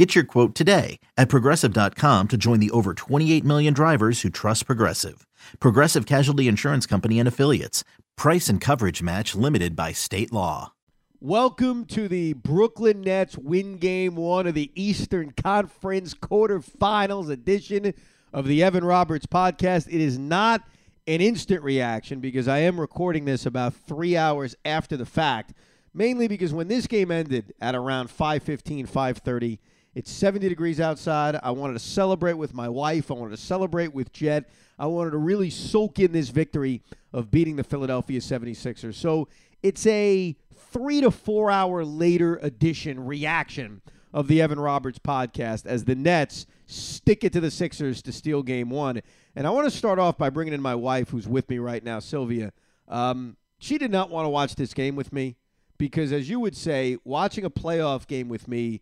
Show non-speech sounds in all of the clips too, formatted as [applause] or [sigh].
Get your quote today at progressive.com to join the over 28 million drivers who trust Progressive. Progressive Casualty Insurance Company and Affiliates. Price and coverage match limited by state law. Welcome to the Brooklyn Nets win game one of the Eastern Conference quarterfinals edition of the Evan Roberts podcast. It is not an instant reaction because I am recording this about three hours after the fact, mainly because when this game ended at around 5.15, 5.30, it's 70 degrees outside. I wanted to celebrate with my wife. I wanted to celebrate with Jet. I wanted to really soak in this victory of beating the Philadelphia 76ers. So it's a three to four hour later edition reaction of the Evan Roberts podcast as the Nets stick it to the Sixers to steal game one. And I want to start off by bringing in my wife, who's with me right now, Sylvia. Um, she did not want to watch this game with me because, as you would say, watching a playoff game with me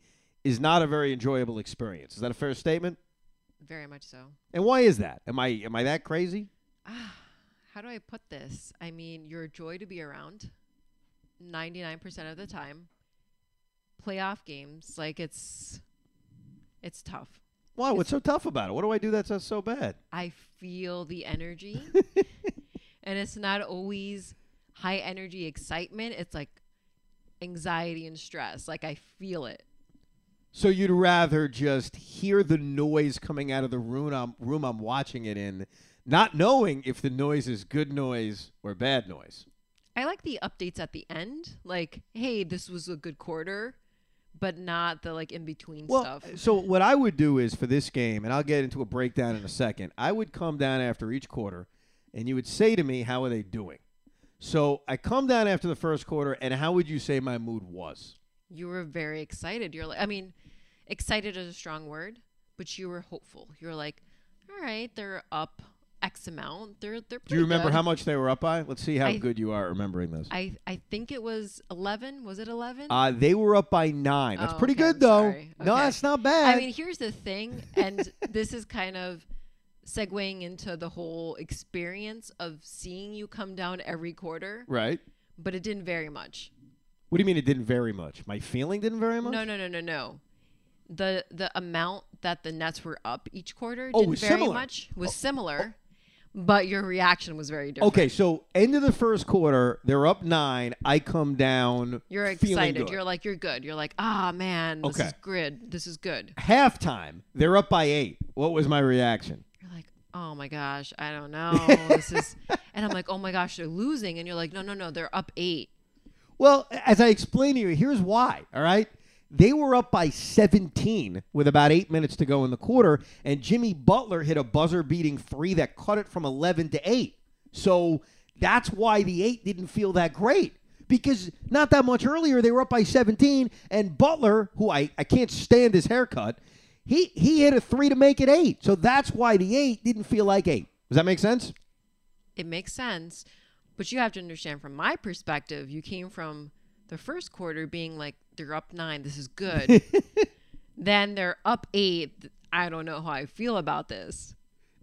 is not a very enjoyable experience. Is that a fair statement? Very much so. And why is that? Am I am I that crazy? Ah, how do I put this? I mean, you're a joy to be around 99% of the time. Playoff games, like it's it's tough. Why? What's so tough about it? What do I do that's uh, so bad? I feel the energy. [laughs] and it's not always high energy excitement. It's like anxiety and stress. Like I feel it. So you'd rather just hear the noise coming out of the room I'm, room I'm watching it in, not knowing if the noise is good noise or bad noise. I like the updates at the end. Like, hey, this was a good quarter, but not the like in between Well, stuff. so what I would do is for this game, and I'll get into a breakdown in a second. I would come down after each quarter, and you would say to me, "How are they doing?" So I come down after the first quarter, and how would you say my mood was? You were very excited. You're like, I mean, excited is a strong word, but you were hopeful. You're like, all right, they're up X amount. They're they're. Do you remember good." how much they were up by? Let's see how I- good you are at remembering this. I I think it was eleven. Was it eleven? Uh, they were up by nine. That's Oh, pretty okay, good, I'm though. sorry. No, that's not bad. I mean, here's the thing, and [laughs] this is kind of segueing into the whole experience of seeing you come down every quarter, right? but it didn't vary much. What do you mean it didn't vary much? My feeling didn't vary much. No, no, no, no, no. The the amount that the Nets were up each quarter Oh, didn't was vary similar. much. Was similar, but your reaction was very different. Okay, so end of the first quarter, they're up nine. I come down. You're excited. You're like you're good. You're like, ah man, this Okay. is good. This is good. halftime. They're up by eight. What was my reaction? You're like, oh my gosh, I don't [laughs] know. this is, and I'm like, oh my gosh, they're losing, and you're like, no, no, no, they're up eight. Well, as I explained to you, here's why. All right. They were up by 17 with about eight minutes to go in the quarter, and Jimmy Butler hit a buzzer beating three that cut it from 11 to 8. So that's why the eight didn't feel that great. Because not that much earlier, they were up by 17, and Butler, who I, I can't stand his haircut, he, he hit a three to make it eight. So that's why the eight didn't feel like eight. Does that make sense? It makes sense, but you have to understand from my perspective, you came from the first quarter being like, they're up nine, this is good. [laughs] then they're up eight. I don't know how I feel about this.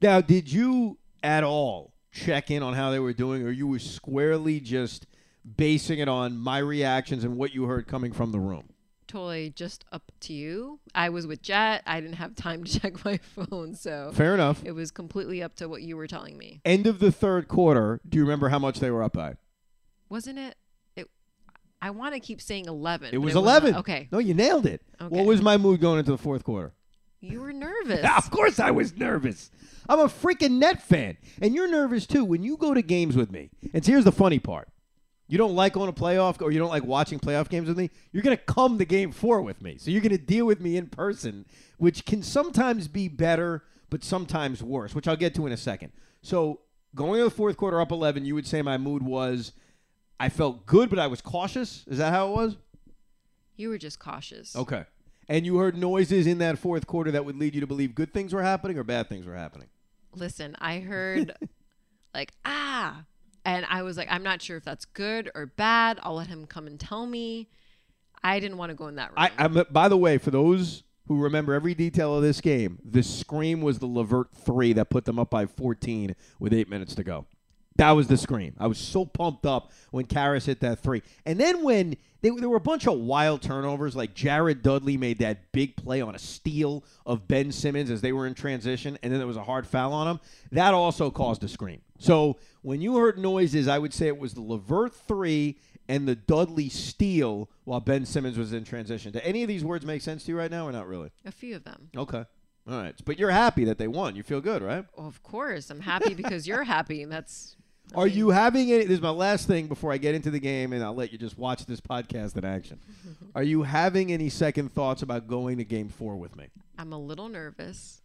Now, did you at all check in on how they were doing, or you were squarely just basing it on my reactions and what you heard coming from the room? Totally just up to you. I was with Jet. I didn't have time to [laughs] check my phone, so Fair enough. it was completely up to what you were telling me. End of the third quarter. Do you remember how much they were up by? Wasn't it? It. I want to keep saying eleven. It was wasn't. 11. Okay. No, you nailed it. Okay. What was my mood going into the fourth quarter? You were [laughs] nervous. yeah, of course I was nervous. I'm a freaking net fan. And you're nervous too when you go to games with me. And here's the funny part. You don't like going to playoff or you don't like watching playoff games with me, you're going to come to game 4 with me. So you're going to deal with me in person, which can sometimes be better but sometimes worse, which I'll get to in a second. So, going to the fourth quarter up 11, you would say my mood was I felt good but I was cautious. Is that how it was? You were just cautious. Okay. And you heard noises in that fourth quarter that would lead you to believe good things were happening or bad things were happening. Listen, I heard [laughs] like ah, And I was like, I'm not sure if that's good or bad. I'll let him come and tell me. I didn't want to go in that room. I, I'm, by the way, for those who remember every detail of this game, the scream was the Levert three that put them up by 14 with eight minutes to go. That was the scream. I was so pumped up when Caris hit that three. And then when they, there were a bunch of wild turnovers, like Jared Dudley made that big play on a steal of Ben Simmons as they were in transition, and then there was a hard foul on him. That also caused a scream. So when you heard noises, I would say it was the Levert three and the Dudley steal while Ben Simmons was in transition. Do any of these words make sense to you right now, or not really? a few of them. Okay. All right. But you're happy that they won. You feel good, right? Well, of course, I'm happy because you're happy. And that's. I Are mean, you having any? This is my last thing before I get into the game, and I'll let you just watch this podcast in action. [laughs] Are you having any second thoughts about going to Game Four with me? I'm a little nervous.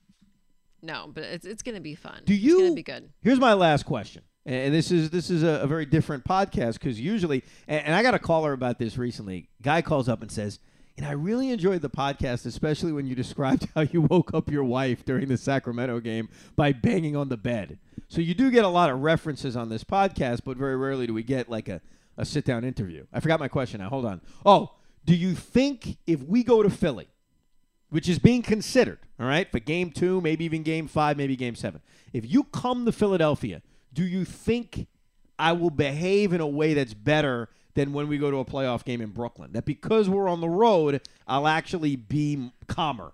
No, but it's it's gonna be fun. Do you? It's gonna be good. Here's my last question, and and this is this is a, a very different podcast because usually, and, and I got a caller about this recently. Guy calls up and says, "And I really enjoyed the podcast, especially when you described [laughs] how you woke up your wife during the Sacramento game by banging on the bed." So you do get a lot of references on this podcast, but very rarely do we get like a a sit down interview. I forgot my question now. Hold on. Oh, do you think if we go to Philly? which is being considered, all right, for game two, maybe even game five, maybe game seven. If you come to Philadelphia, do you think I will behave in a way that's better than when we go to a playoff game in Brooklyn? That because we're on the road, I'll actually be calmer.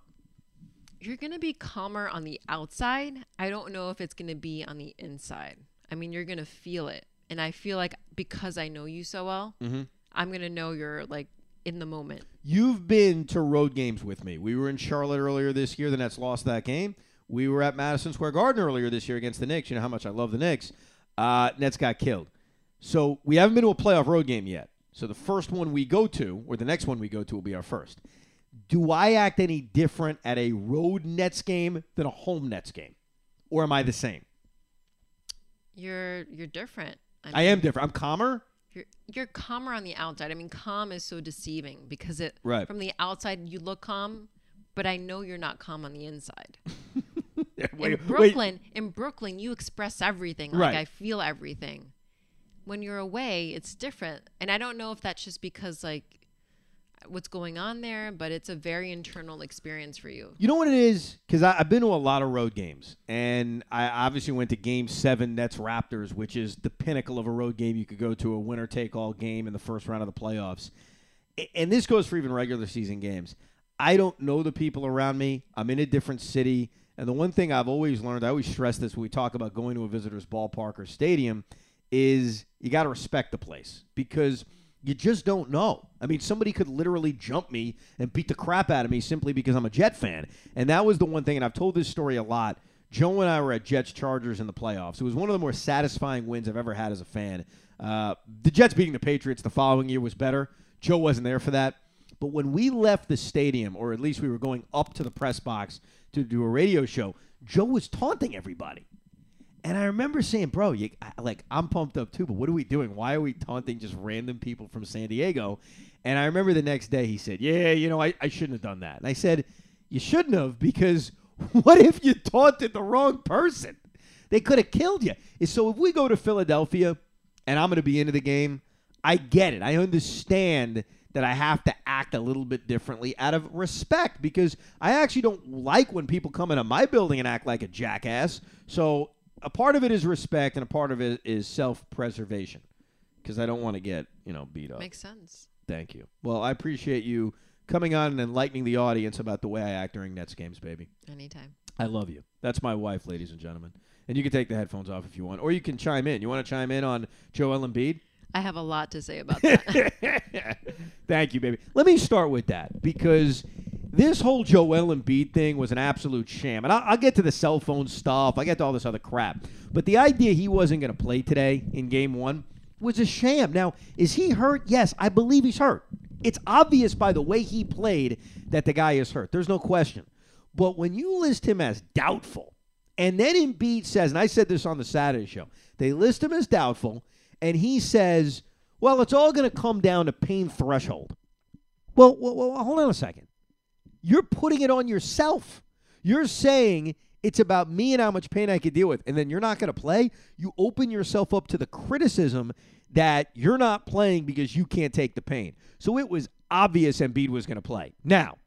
You're gonna be calmer on the outside. I don't know if it's gonna be on the inside. I mean, you're gonna feel it, and I feel like because I know you so well, Mm-hmm. I'm gonna know you're like in the moment. You've been to road games with me. We were in Charlotte earlier this year. The Nets lost that game. We were at Madison Square Garden earlier this year against the Knicks. You know how much I love the Knicks. Uh, Nets got killed. So we haven't been to a playoff road game yet. So the first one we go to, or the next one we go to, will be our first. Do I act any different at a road Nets game than a home Nets game? Or am I the same? You're you're different. I am different. I'm calmer. You're you're calmer on the outside. I mean, calm is so deceiving because it Right. from the outside you look calm, but I know you're not calm on the inside. [laughs] yeah, Wait, in Brooklyn, in Brooklyn, you express everything. Like Right. I feel everything. When you're away, it's different, and I don't know if that's just because like what's going on there, but it's a very internal experience for you. You know what it is? Because I've been to a lot of road games, and I obviously went to Game Seven Nets Raptors, which is the pinnacle of a road game you could go to a winner take all game in the first round of the playoffs. And this goes for even regular season games. I don't know the people around me. I'm in a different city, and the one thing I've always learned, I always stress this when we talk about going to a visitor's ballpark or stadium, is you got to respect the place because you just don't know. I mean, somebody could literally jump me and beat the crap out of me simply because I'm a Jet fan. And that was the one thing, and I've told this story a lot. Joe and I were at Jets Chargers in the playoffs. It was one of the more satisfying wins I've ever had as a fan. Uh, the Jets beating the Patriots the following year was better. Joe wasn't there for that. But when we left the stadium, or at least we were going up to the press box to do a radio show, Joe was taunting everybody. And I remember saying, "Bro, you like I'm pumped up too, but what are we doing? Why are we taunting just random people from San Diego?" And I remember the next day he said, "Yeah, you know, I, I shouldn't have done that." And I said, "You shouldn't have because [laughs] what if you taunted the wrong person? They could have killed you." So if we go to Philadelphia and I'm going to be into the game, I get it. I understand that I have to act a little bit differently out of respect because I actually don't like when people come into my building and act like a jackass. So a part of it is respect and a part of it is self-preservation because I don't want to get, you know, beat up. Makes sense. Thank you. Well, I appreciate you coming on and enlightening the audience about the way I act during Nets games, baby. Anytime. I love you. That's my wife, ladies and gentlemen. And you can take the headphones off if you want, or you can chime in. You want to chime in on Joel Embiid? I have a lot to say about [laughs] that. Thank you, baby. Let me start with that because this whole Joel Embiid thing was an absolute sham. And I'll, I'll get to the cell phone stuff. I get to all this other crap. But the idea he wasn't going to play today in game one was a sham. Now, is he hurt? Yes, I believe he's hurt. It's obvious by the way he played that the guy is hurt. There's no question. But when you list him as doubtful, and then Embiid says, and I said this on the Saturday show, they list him as doubtful, and he says, well, it's all going to come down to pain threshold. Well, well, well, hold on a second. You're putting it on yourself. You're saying It's about me and how much pain I can deal with. And then you're not going to play. You open yourself up to the criticism that you're not playing because you can't take the pain. So it was obvious Embiid was going to play. Now,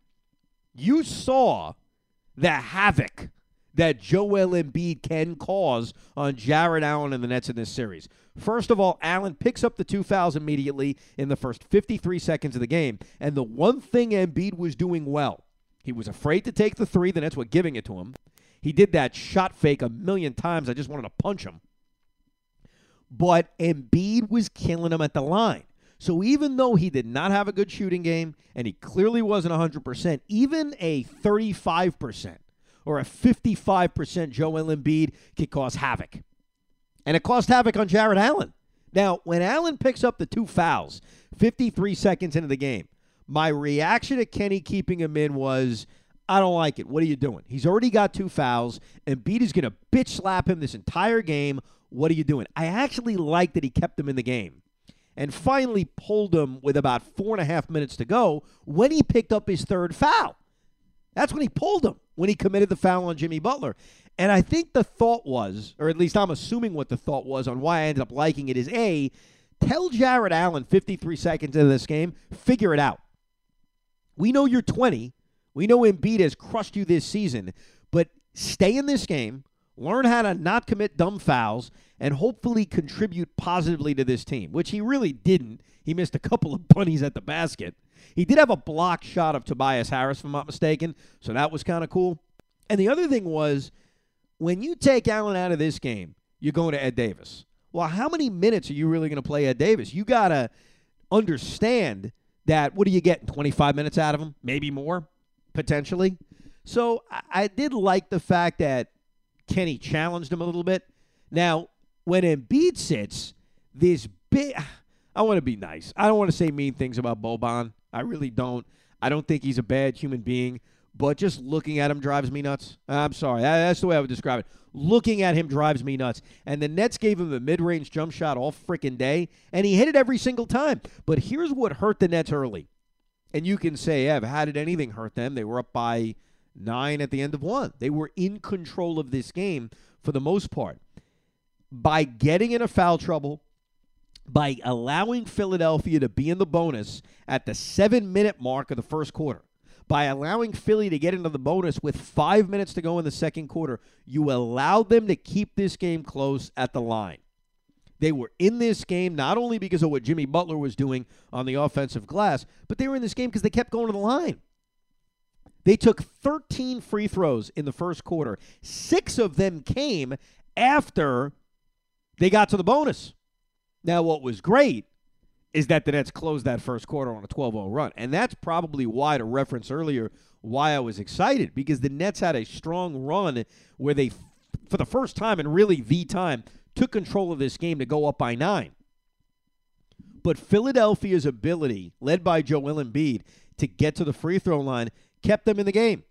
you saw the havoc that Joel Embiid can cause on Jarrett Allen and the Nets in this series. First of all, Allen picks up the two fouls immediately in the first 53 seconds of the game. And the one thing Embiid was doing well, he was afraid to take the three. The Nets were giving it to him. He did that shot fake a million times. I just wanted to punch him. But Embiid was killing him at the line. So even though he did not have a good shooting game and he clearly wasn't 100%, even a 35% or a 55% Joel Embiid could cause havoc. And it caused havoc on Jarrett Allen. Now, when Allen picks up the two fouls 53 seconds into the game, my reaction to Kenny keeping him in was, I don't like it. What are you doing? He's already got two fouls. Embiid is going to bitch slap him this entire game. What are you doing? I actually like that he kept him in the game and finally pulled him with about four and a half minutes to go when he picked up his third foul. That's when he pulled him, when he committed the foul on Jimmy Butler. And I think the thought was, or at least I'm assuming what the thought was on why I ended up liking it is A, tell Jarrett Allen 53 seconds into this game, figure it out. We know you're 20. We know Embiid has crushed you this season, but stay in this game, learn how to not commit dumb fouls, and hopefully contribute positively to this team, which he really didn't. He missed a couple of bunnies at the basket. He did have a block shot of Tobias Harris, if I'm not mistaken, so that was kind of cool. And the other thing was, when you take Allen out of this game, you're going to Ed Davis. Well, how many minutes are you really going to play Ed Davis? You got to understand that what are you getting? 25 minutes out of him? Maybe more, potentially. So I, I did like the fact that Kenny challenged him a little bit. Now, when Embiid sits, this big. I want to be nice. I don't want to say mean things about Boban. I really don't. I don't think he's a bad human being, but just looking at him drives me nuts. I'm sorry. That's the way I would describe it. Looking at him drives me nuts. And the Nets gave him a mid range jump shot all freaking day, and he hit it every single time. But here's what hurt the Nets early. And you can say, Ev, how did anything hurt them? They were up by nine at the end of one. They were in control of this game for the most part. By getting in a foul trouble, by allowing Philadelphia to be in the bonus at the seven minute mark of the first quarter, by allowing Philly to get into the bonus with five minutes to go in the second quarter, you allowed them to keep this game close at the line. They were in this game not only because of what Jimmy Butler was doing on the offensive glass, but they were in this game because they kept going to the line. They took 13 free throws in the first quarter. Six of them came after they got to the bonus. Now, what was great is that the Nets closed that first quarter on a 12 0 run. And that's probably why, to reference earlier, why I was excited because the Nets had a strong run where they, for the first time and really the time, took control of this game to go up by nine. But Philadelphia's ability, led by Joel Embiid, to get to the free throw line kept them in the game.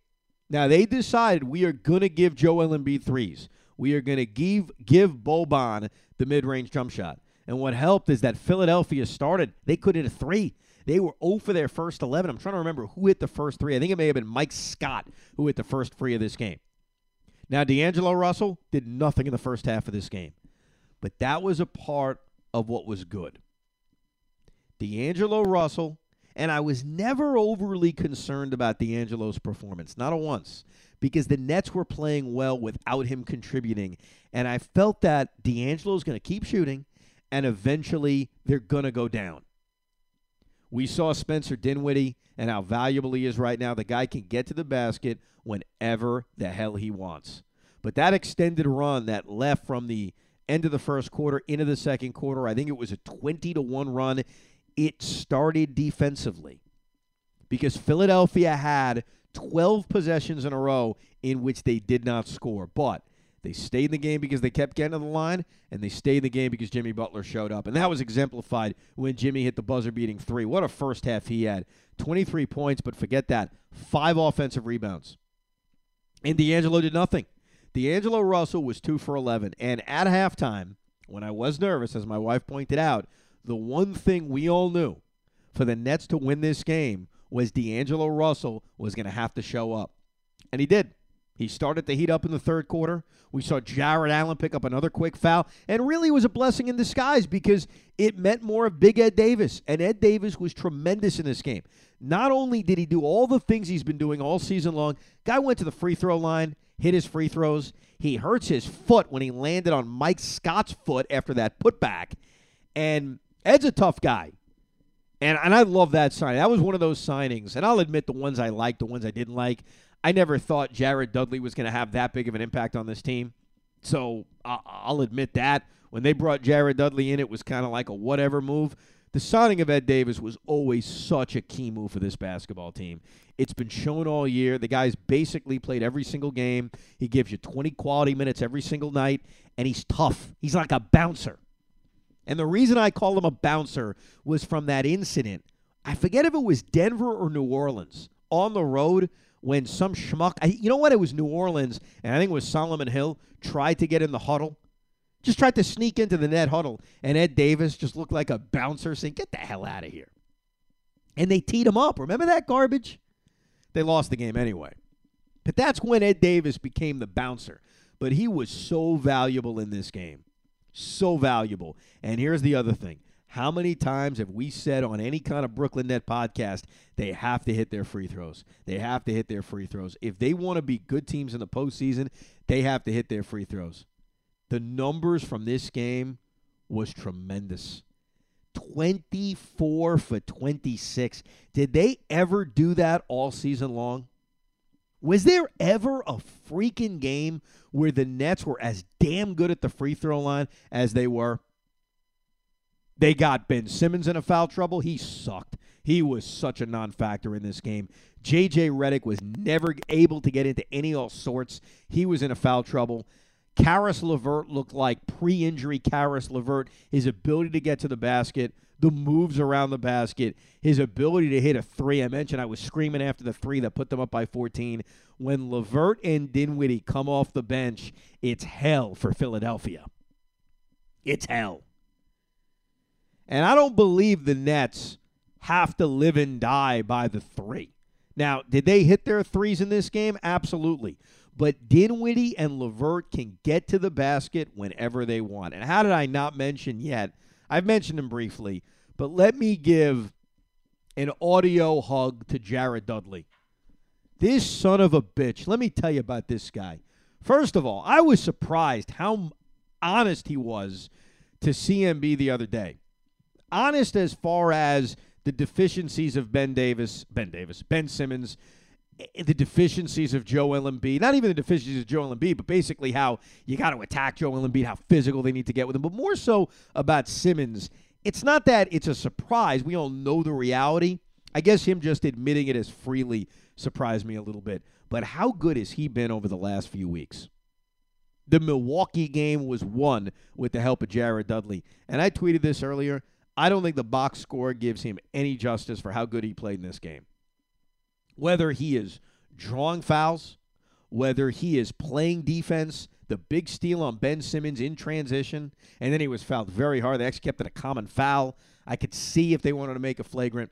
Now they decided we are going to give Joel Embiid threes. We are going to give give Boban the mid-range jump shot. And what helped is that Philadelphia started. They could hit a three. They were 0 for their first 11. I'm trying to remember who hit the first three. I think it may have been Mike Scott who hit the first three of this game. Now, D'Angelo Russell did nothing in the first half of this game, but that was a part of what was good. D'Angelo Russell, and I was never overly concerned about D'Angelo's performance, not a once, because the Nets were playing well without him contributing. And I felt that D'Angelo's going to keep shooting and eventually they're going to go down. We saw Spencer Dinwiddie and how valuable he is right now. The guy can get to the basket whenever the hell he wants. But that extended run that left from the end of the first quarter into the second quarter, I think it was a 20 to 1 run. It started defensively because Philadelphia had 12 possessions in a row in which they did not score. But they stayed in the game because they kept getting to the line, and they stayed in the game because Jimmy Butler showed up. And that was exemplified when Jimmy hit the buzzer beating three. What a first half he had 23 points, but forget that. Five offensive rebounds. And D'Angelo did nothing. D'Angelo Russell was two for 11. And at halftime, when I was nervous, as my wife pointed out, the one thing we all knew for the Nets to win this game was D'Angelo Russell was going to have to show up. And he did. He started to heat up in the third quarter. We saw Jarrett Allen pick up another quick foul, and really was a blessing in disguise because it meant more of Big Ed Davis. And Ed Davis was tremendous in this game. Not only did he do all the things he's been doing all season long, guy went to the free throw line, hit his free throws. He hurts his foot when he landed on Mike Scott's foot after that putback. And Ed's a tough guy. And, and I love that sign. That was one of those signings. And I'll admit the ones I liked, the ones I didn't like. I never thought Jared Dudley was going to have that big of an impact on this team. So I'll admit that. When they brought Jared Dudley in, it was kind of like a whatever move. The signing of Ed Davis was always such a key move for this basketball team. It's been shown all year. The guy's basically played every single game. He gives you 20 quality minutes every single night, and he's tough. He's like a bouncer. And the reason I call him a bouncer was from that incident. I forget if it was Denver or New Orleans on the road when some schmuck, I, you know what? It was New Orleans, and I think it was Solomon Hill, tried to get in the huddle. Just tried to sneak into the net huddle, and Ed Davis just looked like a bouncer saying, Get the hell out of here. And they teed him up. Remember that garbage? They lost the game anyway. But that's when Ed Davis became the bouncer. But he was so valuable in this game. So valuable. And here's the other thing how many times have we said on any kind of Brooklyn Net podcast they have to hit their free throws? They have to hit their free throws. If they want to be good teams in the postseason, they have to hit their free throws. The numbers from this game was tremendous. 24 for 26. Did they ever do that all season long? Was there ever a freaking game where the Nets were as damn good at the free throw line as they were? They got Ben Simmons in a foul trouble. He sucked. He was such a non factor in this game. JJ Redick was never able to get into any all sorts. He was in a foul trouble. Caris LeVert looked like pre injury Caris LeVert. His ability to get to the basket, the moves around the basket, his ability to hit a three. I mentioned I was screaming after the three that put them up by 14. When LeVert and Dinwiddie come off the bench, it's hell for Philadelphia. It's hell. And I don't believe the Nets have to live and die by the three. Now, did they hit their threes in this game? Absolutely. But Dinwiddie and LeVert can get to the basket whenever they want. And how did I not mention yet? I've mentioned him briefly, but let me give an audio hug to Jared Dudley. This son of a bitch. Let me tell you about this guy. First of all, I was surprised how honest he was to CMB the other day honest as far as the deficiencies of Ben Davis, Ben Davis, Ben Simmons, eh, the deficiencies of Joel Embiid, not even the deficiencies of Joel Embiid, but basically how you got to attack Joel Embiid, how physical they need to get with him, but more so about Simmons. It's not that it's a surprise. We all know the reality. I guess him just admitting it as freely surprised me a little bit. But how good has he been over the last few weeks? The Milwaukee game was won with the help of Jared Dudley. And I tweeted this earlier. I don't think the box score gives him any justice for how good he played in this game. Whether he is drawing fouls, whether he is playing defense, the big steal on Ben Simmons in transition, and then he was fouled very hard. They actually kept it a common foul. I could see if they wanted to make a flagrant.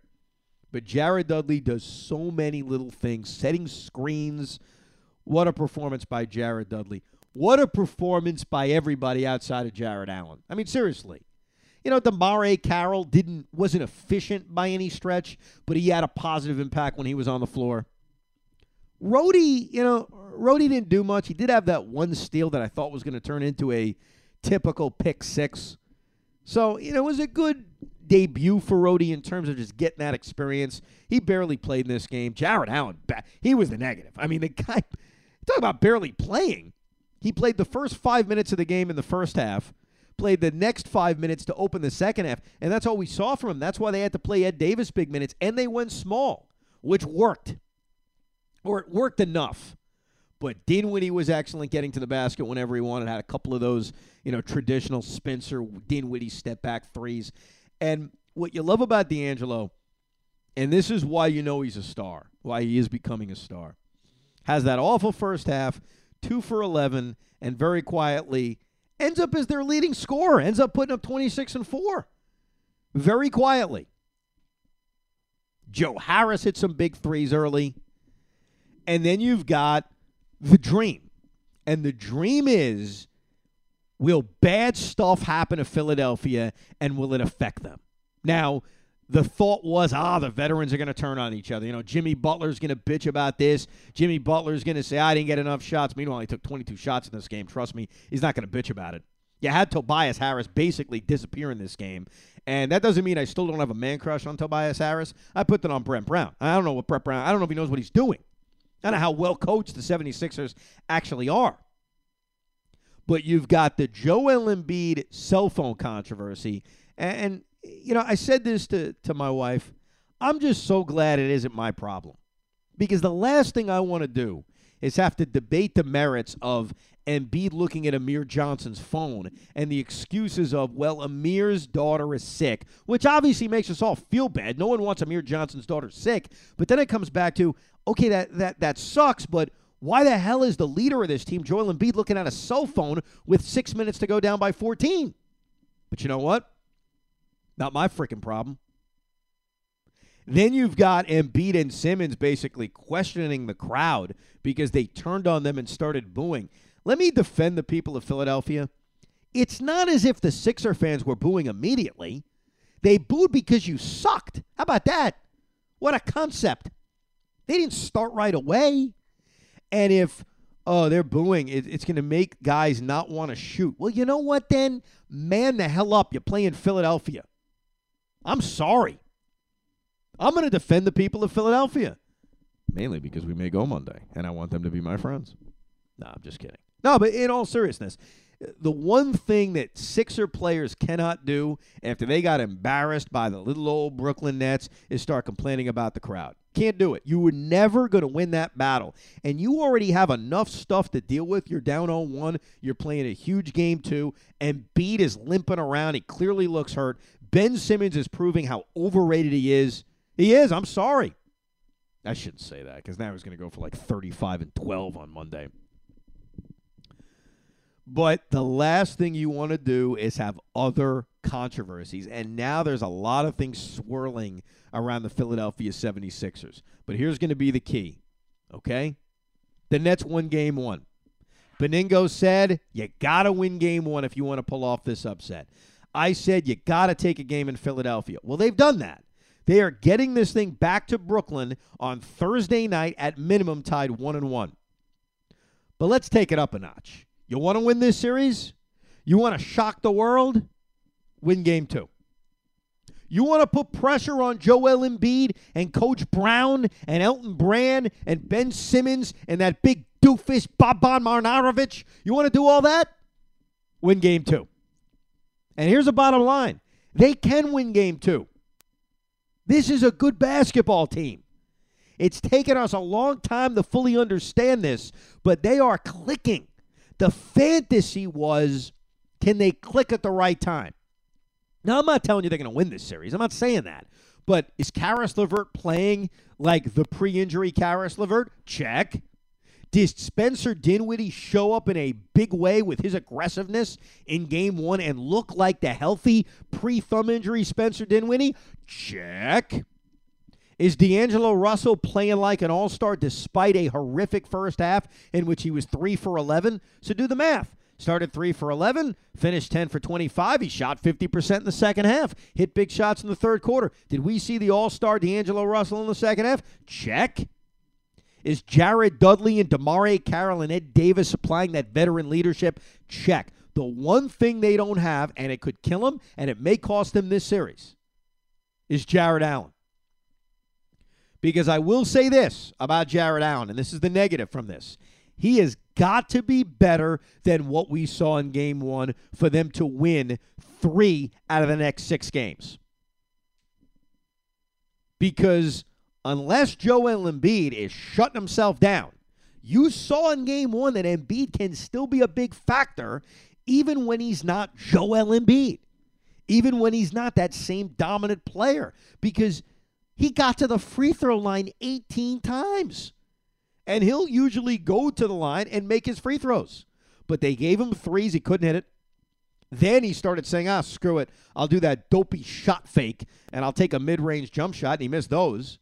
But Jared Dudley does so many little things, setting screens. What a performance by Jared Dudley. What a performance by everybody outside of Jarrett Allen. I mean, seriously. You know, DeMarre Carroll didn't wasn't efficient by any stretch, but he had a positive impact when he was on the floor. Rhodey, you know, Rhodey didn't do much. He did have that one steal that I thought was going to turn into a typical pick six. So, you know, it was a good debut for Rhodey in terms of just getting that experience. He barely played in this game. Jarrett Allen, he was the negative. I mean, the guy, talk about barely playing. He played the first five minutes of the game in the first half played the next five minutes to open the second half, and that's all we saw from him. That's why they had to play Ed Davis big minutes, and they went small, which worked, or it worked enough. But Dinwiddie was excellent getting to the basket whenever he wanted. Had a couple of those, you know, traditional Spencer Dinwiddie step back threes. And what you love about D'Angelo, and this is why you know he's a star, why he is becoming a star, has that awful first half, two for 11, and very quietly ends up as their leading scorer, ends up putting up 26 and 4 very quietly. Joe Harris hit some big threes early. And then you've got the dream. And the dream is will bad stuff happen to Philadelphia and will it affect them? Now, the thought was, ah, the veterans are going to turn on each other. You know, Jimmy Butler's going to bitch about this. Jimmy Butler's going to say, I didn't get enough shots. Meanwhile, he took 22 shots in this game. Trust me, he's not going to bitch about it. You had Tobias Harris basically disappear in this game. And that doesn't mean I still don't have a man crush on Tobias Harris. I put that on Brett Brown. I don't know what Brett Brown, I don't know if he knows what he's doing. I don't know how well coached the 76ers actually are. But you've got the Joel Embiid cell phone controversy. And, you know, I said this to, to my wife. I'm just so glad it isn't my problem. Because the last thing I want to do is have to debate the merits of Embiid looking at Amir Johnson's phone and the excuses of, well, Amir's daughter is sick, which obviously makes us all feel bad. No one wants Amir Johnson's daughter sick. But then it comes back to, okay, that, that, that sucks, but why the hell is the leader of this team, Joel Embiid, looking at a cell phone with six minutes to go down by 14? But you know what? Not my freaking problem. Then you've got Embiid and Simmons basically questioning the crowd because they turned on them and started booing. Let me defend the people of Philadelphia. It's not as if the Sixer fans were booing immediately. They booed because you sucked. How about that? What a concept. They didn't start right away. And if oh they're booing, it, it's going to make guys not want to shoot. Well, you know what? Then man the hell up. You play in Philadelphia. I'm sorry. I'm going to defend the people of Philadelphia, mainly because we may go Monday, and I want them to be my friends. No, I'm just kidding. No, but in all seriousness, the one thing that Sixer players cannot do after they got embarrassed by the little old Brooklyn Nets is start complaining about the crowd. Can't do it. You were never going to win that battle. And you already have enough stuff to deal with. You're down on 1. You're playing a huge game, too. Embiid is limping around. He clearly looks hurt. Ben Simmons is proving how overrated he is. He is. I'm sorry. I shouldn't say that because now he's going to go for like 35 and 12 on Monday. But the last thing you want to do is have other controversies. And now there's a lot of things swirling around the Philadelphia 76ers. But here's going to be the key, okay? The Nets won game one. Benigno said, you got to win game one if you want to pull off this upset. I said, you got to take a game in Philadelphia. Well, they've done that. They are getting this thing back to Brooklyn on Thursday night at minimum tied 1 and 1. But let's take it up a notch. You want to win this series? You want to shock the world? Win game 2. You want to put pressure on Joel Embiid and Coach Brown and Elton Brand and Ben Simmons and that big doofus Boban Marjanovic? You want to do all that? Win game 2. And here's the bottom line. They can win game 2. This is a good basketball team. It's taken us a long time to fully understand this, but they are clicking. The fantasy was can they click at the right time? Now, I'm not telling you they're going to win this series. I'm not saying that. But is Caris LeVert playing like the pre injury Caris LeVert? Check. Did Spencer Dinwiddie show up in a big way with his aggressiveness in game one and look like the healthy pre thumb injury Spencer Dinwiddie? Check. Is D'Angelo Russell playing like an all star despite a horrific first half in which he was 3 for 11? So do the math. Started 3 for 11, finished 10 for 25. He shot 50% in the second half, hit big shots in the third quarter. Did we see the all star D'Angelo Russell in the second half? Check. Is Jared Dudley and DeMarre Carroll and Ed Davis supplying that veteran leadership? Check. The one thing they don't have, and it could kill them, and it may cost them this series, is Jarrett Allen. Because I will say this about Jarrett Allen, and this is the negative from this. He has got to be better than what we saw in game one for them to win three out of the next six games. Because unless Joel Embiid is shutting himself down, you saw in game one that Embiid can still be a big factor even when he's not Joel Embiid, even when he's not that same dominant player, because he got to the free throw line 18 times. And he'll usually go to the line and make his free throws. But they gave him threes, he couldn't hit it. Then he started saying, ah, screw it. I'll do that dopey shot fake and I'll take a mid range jump shot. And he missed those.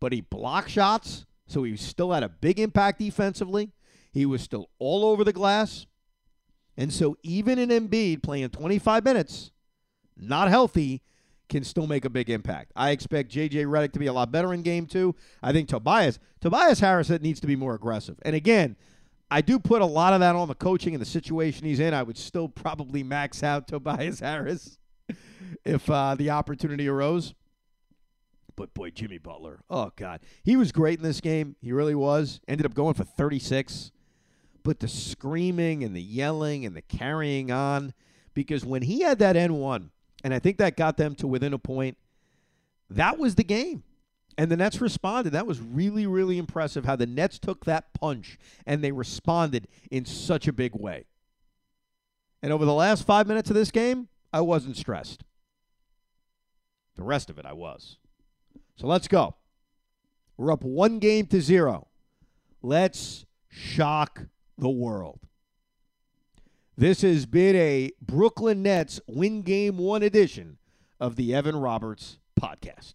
But he blocked shots, so he still had a big impact defensively. He was still all over the glass. And so even an Embiid playing 25 minutes, not healthy, can still make a big impact. I expect JJ Redick to be a lot better in game two. I think Tobias, Tobias Harris needs to be more aggressive. And again, I do put a lot of that on the coaching and the situation he's in. I would still probably max out [laughs] Tobias Harris if uh, the opportunity arose. But boy, Jimmy Butler, oh God, he was great in this game. He really was. Ended up going for 36. But the screaming and the yelling and the carrying on, because when he had that and-one, and I think that got them to within a point, that was the game. And the Nets responded. That was really, really impressive how the Nets took that punch and they responded in such a big way. And over the last five minutes of this game, I wasn't stressed. The rest of it, I was. So let's go. We're up one game to zero. Let's shock the world. This has been a Brooklyn Nets win game one edition of the Evan Roberts podcast.